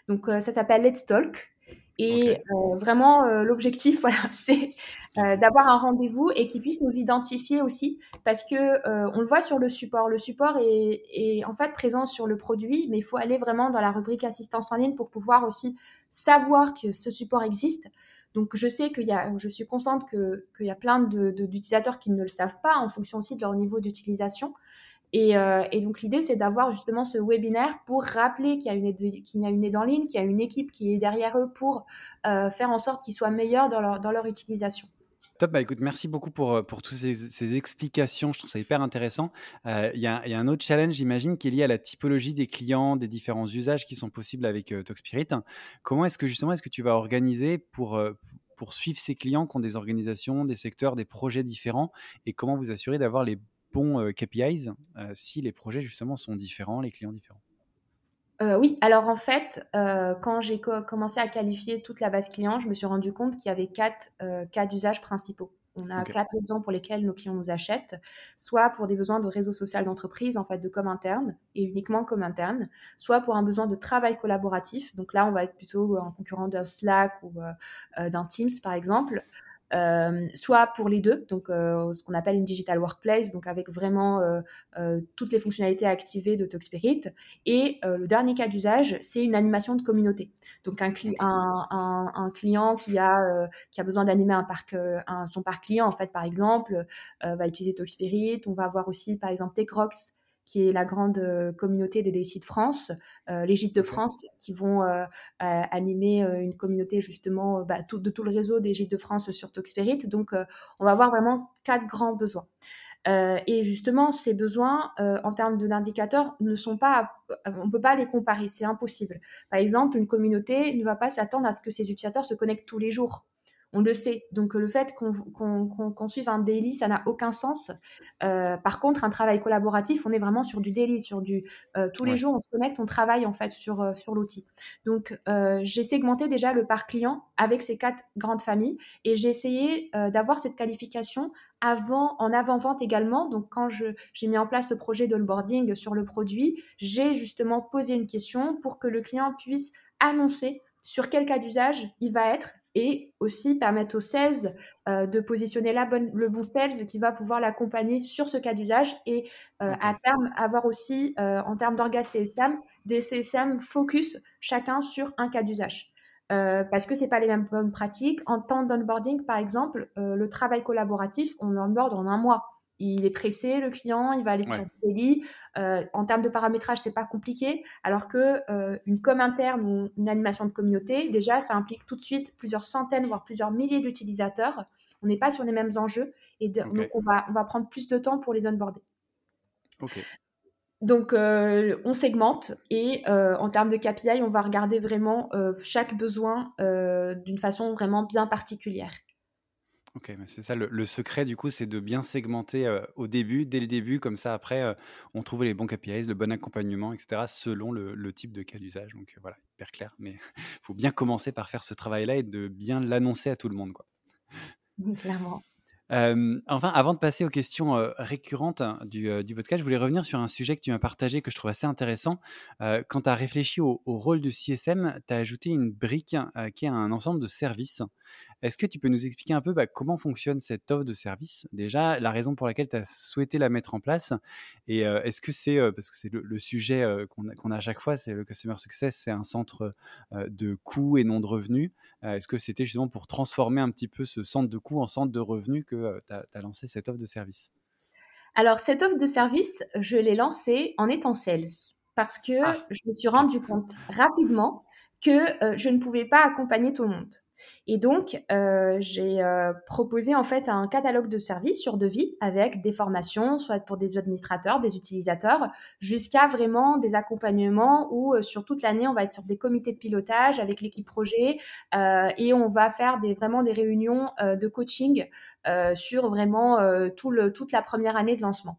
Donc ça s'appelle Let's Talk. Et euh, vraiment, euh, l'objectif, voilà, c'est euh, d'avoir un rendez-vous et qu'ils puissent nous identifier aussi, parce que on le voit sur le support. Le support est, est, en fait présent sur le produit, mais il faut aller vraiment dans la rubrique assistance en ligne pour pouvoir aussi savoir que ce support existe. Donc, je sais qu'il y a, je suis consciente qu'il y a plein d'utilisateurs qui ne le savent pas en fonction aussi de leur niveau d'utilisation. Euh, et, donc l'idée, c'est d'avoir justement ce webinaire pour rappeler qu'il y a une aide, y a une aide en ligne, qu'il y a une équipe qui est derrière eux pour euh, faire en sorte qu'ils soient meilleurs dans leur, dans leur utilisation. Top, bah écoute, merci beaucoup pour, euh, pour toutes ces, explications. Je trouve ça hyper intéressant. Il y, a, y, a un autre challenge, j'imagine, qui est lié à la typologie des clients, des différents usages qui sont possibles avec euh, Talkspirit. Comment est-ce que justement, est-ce que tu vas organiser pour, pour suivre ces clients qui ont des organisations, des secteurs, des projets différents et comment vous assurer d'avoir les bons euh, KPIs euh, si les projets justement sont différents, les clients différents? Euh, oui, alors en fait, quand j'ai commencé à qualifier toute la base client, je me suis rendu compte qu'il y avait quatre cas d'usage principaux. On a quatre raisons pour lesquelles nos clients nous achètent, soit pour des besoins de réseau social d'entreprise, en fait, de com interne et uniquement com interne, soit pour un besoin de travail collaboratif. Donc là, on va être plutôt en concurrent d'un Slack ou d'un Teams, par exemple, euh, soit pour les deux, donc euh, ce qu'on appelle une digital workplace, donc avec vraiment euh, toutes les fonctionnalités activées de Talkspirit. Et le dernier cas d'usage, c'est une animation de communauté. Donc un, un, un, client qui a, qui a besoin d'animer un parc, son parc client, en fait, par exemple, va utiliser Talkspirit. On va avoir aussi, par exemple, TechRox qui est la grande euh, communauté des DSI de France, euh, les Gîtes de France, qui vont euh, animer une communauté justement bah, de tout le réseau des Gîtes de France sur Talkspirit. Donc, on va avoir vraiment quatre grands besoins. et justement, ces besoins, en termes d'indicateurs, ne sont pas, on ne peut pas les comparer, c'est impossible. Par exemple, une communauté ne va pas s'attendre à ce que ses utilisateurs se connectent tous les jours on le sait. Donc le fait qu'on suive un daily, ça n'a aucun sens. Euh, par contre, un travail collaboratif, on est vraiment sur du daily, sur du euh, tous les jours, on se connecte, on travaille en fait sur, euh, sur l'outil. Donc j'ai segmenté déjà le parc client avec ces quatre grandes familles et j'ai essayé d'avoir cette qualification avant, en avant-vente également. Donc, quand j'ai mis en place ce projet d'onboarding sur le produit, j'ai justement posé une question pour que le client puisse annoncer sur quel cas d'usage il va être et aussi permettre au sales euh, de positionner la bonne, le bon sales qui va pouvoir l'accompagner sur ce cas d'usage et euh, à terme avoir aussi euh, en termes d'orgas CSM des CSM focus chacun sur un cas d'usage. parce que c'est pas les mêmes bonnes pratiques. En temps d'onboarding, par exemple, le travail collaboratif, on onboard en un mois il est pressé, le client, il va aller sur le Euh, en termes de paramétrage, c'est pas compliqué. Alors que euh, une com interne ou une animation de communauté, déjà, ça implique tout de suite plusieurs centaines, voire plusieurs milliers d'utilisateurs. On n'est pas sur les mêmes enjeux et donc on va, on va prendre plus de temps pour les onboarder. Donc, euh, on segmente et euh, en termes de KPI, on va regarder vraiment euh, chaque besoin d'une façon vraiment bien particulière. Ok, c'est ça le, secret du coup, c'est de bien segmenter euh, au début, dès le début, comme ça après, euh, on trouve les bons KPIs, le bon accompagnement, etc., selon le, type de cas d'usage. Donc euh, voilà, hyper clair, mais il faut bien commencer par faire ce travail-là et de bien l'annoncer à tout le monde. Quoi. Clairement enfin, avant de passer aux questions récurrentes du, podcast, je voulais revenir sur un sujet que tu m'as partagé que je trouve assez intéressant. quand tu as réfléchi au, rôle du CSM, tu as ajouté une brique qui est un ensemble de services. Est-ce que tu peux nous expliquer un peu bah, comment fonctionne cette offre de service? Déjà, la raison pour laquelle tu as souhaité la mettre en place Et est-ce que c'est, parce que c'est le, sujet qu'on a, a, à chaque fois, c'est le Customer Success, c'est un centre de coûts et non de revenus. Est-ce que c'était justement pour transformer un petit peu ce centre de coûts en centre de revenus que tu as, lancé cette offre de service? Alors, cette offre de service, je l'ai lancée en étant sales parce que ah. je me suis rendu compte rapidement que je ne pouvais pas accompagner tout le monde. Et donc, euh, j'ai euh, proposé en fait un catalogue de services sur devis avec des formations, soit pour des administrateurs, des utilisateurs, jusqu'à vraiment des accompagnements où euh, sur toute l'année, on va être sur des comités de pilotage avec l'équipe projet et on va faire vraiment des réunions de coaching sur vraiment toute la première année de lancement.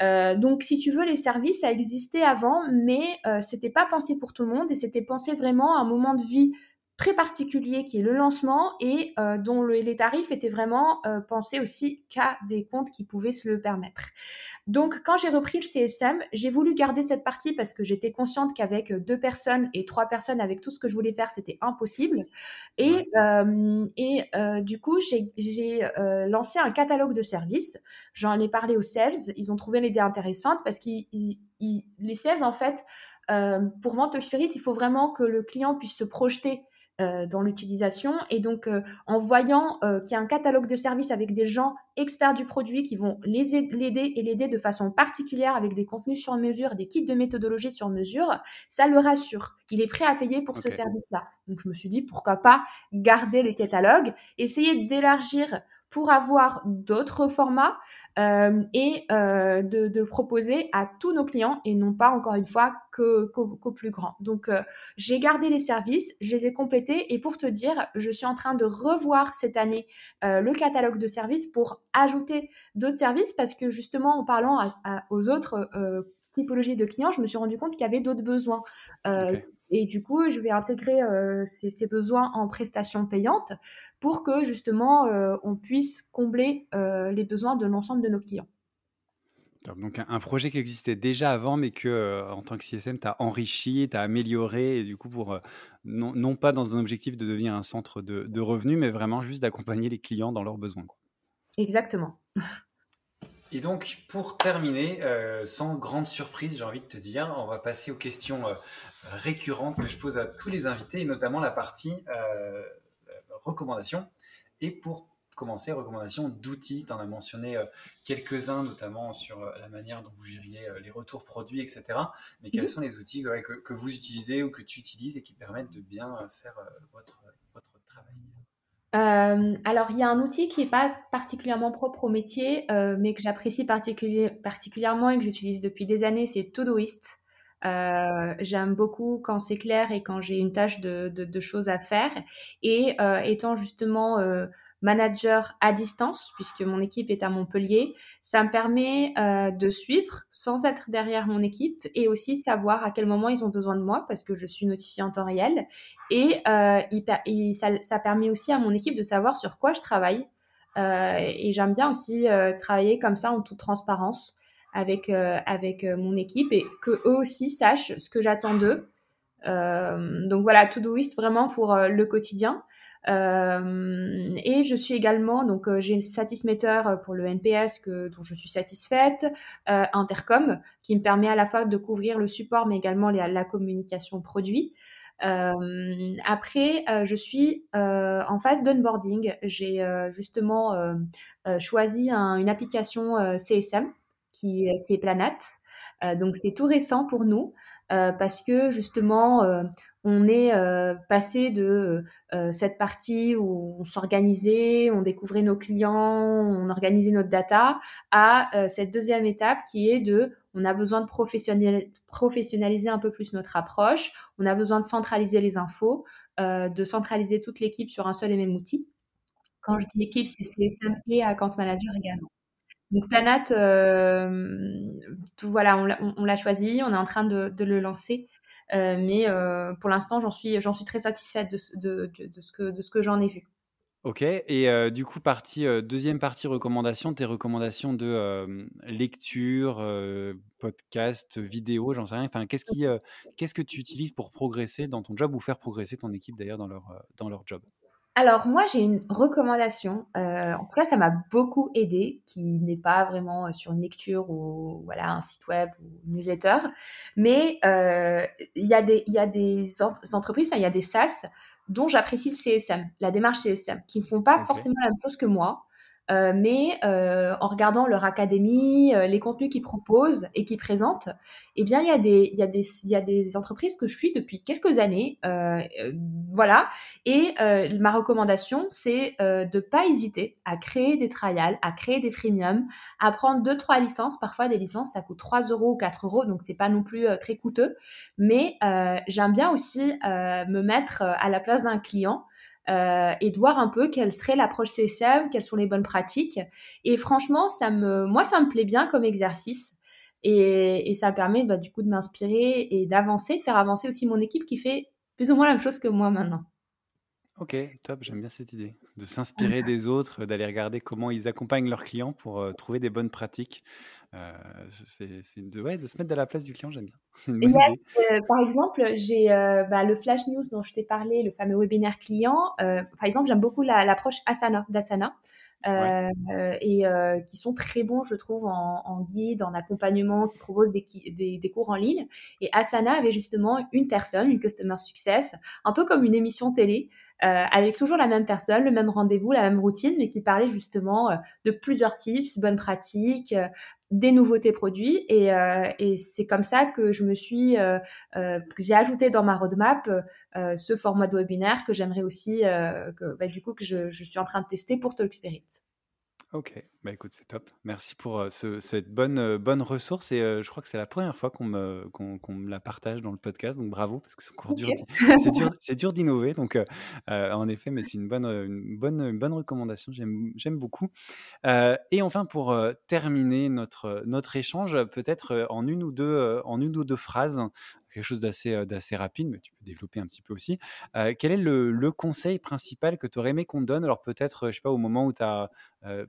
Donc, si tu veux, les services, ça existait avant, mais c'était pas pensé pour tout le monde et c'était pensé vraiment à un moment de vie très particulier qui est le lancement et euh, dont les tarifs étaient vraiment euh, pensés aussi qu'à des comptes qui pouvaient se le permettre. Donc, quand j'ai repris le CSM, j'ai voulu garder cette partie parce que j'étais consciente qu'avec deux personnes et trois personnes, avec tout ce que je voulais faire, c'était impossible. Et, euh, et du coup, j'ai lancé un catalogue de services. J'en ai parlé aux sales. Ils ont trouvé l'idée intéressante parce que les sales, en fait, pour Vente Spirit, il faut vraiment que le client puisse se projeter euh, dans l'utilisation. Et donc, euh, en voyant euh, qu'il y a un catalogue de services avec des gens experts du produit qui vont l'aider et l'aider de façon particulière avec des contenus sur mesure, des kits de méthodologie sur mesure, ça le rassure. Il est prêt à payer pour ce service-là. Donc, je me suis dit, pourquoi pas garder les catalogues, essayer d'élargir pour avoir d'autres formats euh, et euh, de, proposer à tous nos clients et non pas encore une fois qu'aux plus grands. Donc euh, j'ai gardé les services, je les ai complétés et pour te dire, je suis en train de revoir cette année le catalogue de services pour ajouter d'autres services parce que justement en parlant aux autres typologie de clients, je me suis rendu compte qu'il y avait d'autres besoins. Euh, et du coup, je vais intégrer euh, ces, besoins en prestations payantes pour que justement euh, on puisse combler les besoins de l'ensemble de nos clients. Donc un projet qui existait déjà avant, mais que en tant que CSM, tu as enrichi, tu as amélioré, et du coup, pour non, pas dans un objectif de devenir un centre de, revenus, mais vraiment juste d'accompagner les clients dans leurs besoins. Exactement. Et donc, pour terminer, euh, sans grande surprise, j'ai envie de te dire, on va passer aux questions euh, récurrentes que je pose à tous les invités, et notamment la partie euh, recommandations. Et pour commencer, recommandations d'outils. Tu en as mentionné quelques-uns, notamment sur la manière dont vous gériez les retours produits, etc. Mais quels mhm. sont les outils que, que, vous utilisez ou que tu utilises et qui permettent de bien faire votre, votre travail? Euh, alors, il y a un outil qui n'est pas particulièrement propre au métier, euh, mais que j'apprécie particulièrement et que j'utilise depuis des années, c'est Todoist. Euh, J'aime beaucoup quand c'est clair et quand j'ai une tâche de, de, de, choses à faire. Et euh, étant justement euh, manager à distance, puisque mon équipe est à Montpellier. Ça me permet euh, de suivre sans être derrière mon équipe et aussi savoir à quel moment ils ont besoin de moi parce que je suis notifiée en temps réel. Et, euh, ça, ça, permet aussi à mon équipe de savoir sur quoi je travaille. Euh, et j'aime bien aussi euh, travailler comme ça en toute transparence avec, euh, avec mon équipe et que eux aussi sachent ce que j'attends d'eux. donc voilà, Todoist vraiment pour le quotidien. Euh, et je suis également, donc euh, j'ai une satismeter pour le NPS que, dont je suis satisfaite, euh, Intercom, qui me permet à la fois de couvrir le support, mais également la, communication produit. Euh, après, je suis en phase d'onboarding. J'ai justement choisi une application CSM qui est Planat. donc c'est tout récent pour nous. parce que justement, on est euh, passé de euh, cette partie où on s'organisait, on découvrait nos clients, on organisait notre data, à euh, cette deuxième étape qui est de, on a besoin de professionnaliser un peu plus notre approche, on a besoin de centraliser les infos, de centraliser toute l'équipe sur un seul et même outil. Quand je dis équipe, c'est CSM et Account Manager également. Donc Planat, voilà, on l'a choisi, on est en train de, le lancer euh, mais euh, pour l'instant, j'en suis, j'en suis très satisfaite de, de, de, ce que, de ce que j'en ai vu. Ok, et euh, du coup, partie, deuxième partie recommandation, tes recommandations de lecture, podcast, vidéo, j'en sais rien. Enfin, qu'est-ce, qui, qu'est-ce que tu utilises pour progresser dans ton job ou faire progresser ton équipe d'ailleurs dans leur, dans leur job? Alors moi j'ai une recommandation, euh, en tout cas ça m'a beaucoup aidé, qui n'est pas vraiment euh, sur une lecture ou voilà un site web ou une newsletter, mais euh, il y a des il y a des entreprises, il y a des SaaS dont j'apprécie le CSM, la démarche CSM, qui ne font pas forcément la même chose que moi, euh, mais euh, en regardant leur académie, euh, les contenus qu'ils proposent et qu'ils présentent, eh bien, il y, a des, y y a des entreprises que je suis depuis quelques années. voilà. Et ma recommandation, c'est de ne pas hésiter à créer des trials, à créer des freemiums, à prendre deux, trois licences. Parfois, des licences, ça coûte 3 euros ou 4 euros, donc c'est pas non plus très coûteux. Mais j'aime bien aussi me mettre à la place d'un client euh, et de voir un peu quelle serait l'approche CSM, quelles sont les bonnes pratiques. Et franchement, ça me, moi, ça me plaît bien comme exercice. Et, et ça permet bah, du coup de m'inspirer et d'avancer, de faire avancer aussi mon équipe qui fait plus ou moins la même chose que moi maintenant. Ok, top, j'aime bien cette idée. De s'inspirer des autres, d'aller regarder comment ils accompagnent leurs clients pour euh, trouver des bonnes pratiques. Euh, c'est de, ouais, de se mettre à la place du client, j'aime bien. Une bonne idée. Euh, par exemple, j'ai bah, le flash news dont je t'ai parlé, le fameux webinaire client. par exemple, j'aime beaucoup l'approche Asana d'Asana. Euh, et euh, qui sont très bons, je trouve, en, guide, en accompagnement, qui proposent des, cours en ligne. Et Asana avait justement une personne, une customer success, un peu comme une émission télé, euh, avec toujours la même personne, le même rendez-vous, la même routine, mais qui parlait justement euh, de plusieurs tips, bonnes pratiques, euh, des nouveautés produits. Et, et c'est comme ça que je me suis, que j'ai ajouté dans ma roadmap ce format de webinaire que j'aimerais aussi, que, bah, du coup, que je, suis en train de tester pour Talkspirit. Ok, bah écoute, c'est top. Merci pour euh, ce- cette bonne, euh, bonne ressource. Et euh, je crois que c'est la première fois qu'on me, qu'on, qu'on me la partage dans le podcast. Donc bravo, parce que c'est encore dur, c'est dur, c'est dur d'innover. Donc en effet, mais c'est une bonne, une bonne, une bonne recommandation. J'aime, j'aime beaucoup. et enfin, pour terminer notre, notre échange, peut-être en une ou deux, en une ou deux phrases, quelque chose d'assez d'assez rapide, mais tu peux développer un petit peu aussi. quel est le, conseil principal que tu aurais aimé qu'on te donne? Alors peut-être, je sais pas, au moment où tu as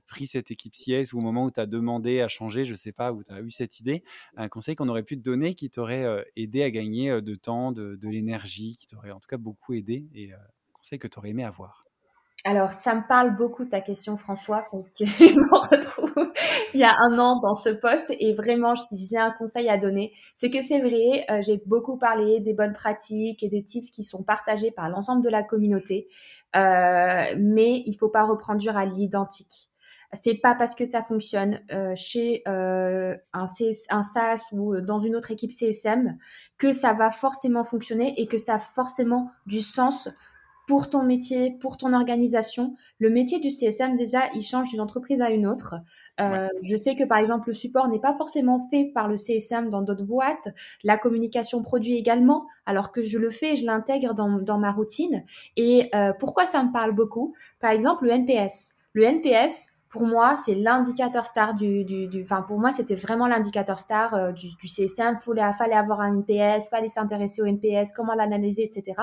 pris cette équipe CS ou au moment où tu as demandé à changer, je sais pas, où tu as eu cette idée, un conseil qu'on aurait pu te donner qui t'aurait aidé à gagner de temps, de, l'énergie, qui t'aurait en tout cas beaucoup aidé et un conseil que tu aurais aimé avoir? Alors, ça me parle beaucoup ta question, François, parce que je me retrouve il y a un an dans ce poste et vraiment, si j'ai un conseil à donner, c'est que c'est vrai, euh, j'ai beaucoup parlé des bonnes pratiques et des tips qui sont partagés par l'ensemble de la communauté, euh, mais il faut pas reprendre à l'identique. C'est pas parce que ça fonctionne euh, chez un, un SaaS ou dans une autre équipe CSM que ça va forcément fonctionner et que ça a forcément du sens pour ton métier, pour ton organisation. Le métier du CSM, déjà, il change d'une entreprise à une autre. Euh, Je sais que, par exemple, le support n'est pas forcément fait par le CSM dans d'autres boîtes. La communication produit également, alors que je le fais, je l'intègre dans, dans, ma routine. Et euh, pourquoi ça me parle beaucoup? Par exemple, le NPS. Le NPS, pour moi, c'est l'indicateur star du, du, du, enfin, pour moi, c'était vraiment l'indicateur star euh, du, du, CSM. Il fallait, fallait avoir un NPS, fallait s'intéresser au NPS, comment l'analyser, etc.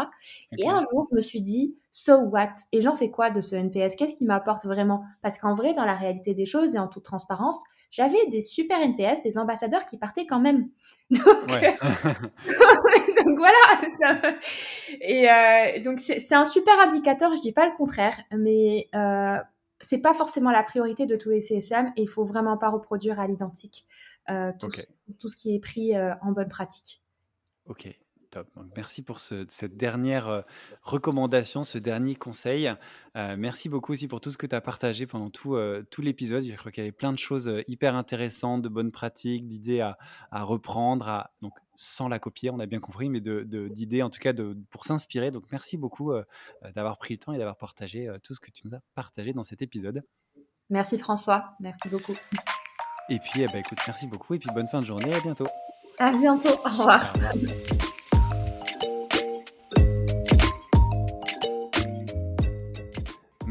Et un jour, je me suis dit, so what? Et j'en fais quoi de ce NPS? Qu'est-ce qui m'apporte vraiment? Parce qu'en vrai, dans la réalité des choses et en toute transparence, j'avais des super NPS, des ambassadeurs qui partaient quand même. Donc, ouais. donc voilà. Ça... Et euh, donc, c'est un super indicateur, je dis pas le contraire, mais euh, c'est pas forcément la priorité de tous les CSM et il faut vraiment pas reproduire à l'identique euh, tout, tout, ce qui est pris euh, en bonne pratique. Ok, merci pour cette dernière euh, recommandation, ce dernier conseil. Euh, merci beaucoup aussi pour tout ce que tu as partagé pendant tout, euh, tout l'épisode. Je crois qu'il y avait plein de choses hyper intéressantes, de bonnes pratiques, d'idées à, reprendre, à, donc sans la copier, on a bien compris, mais d'idées de, en tout cas de, pour s'inspirer. Donc merci beaucoup d'avoir pris le temps et d'avoir partagé tout ce que tu nous as partagé dans cet épisode. Merci François, merci beaucoup. Et puis, eh ben, écoute, merci beaucoup et puis bonne fin de journée, à bientôt. À bientôt, Au revoir.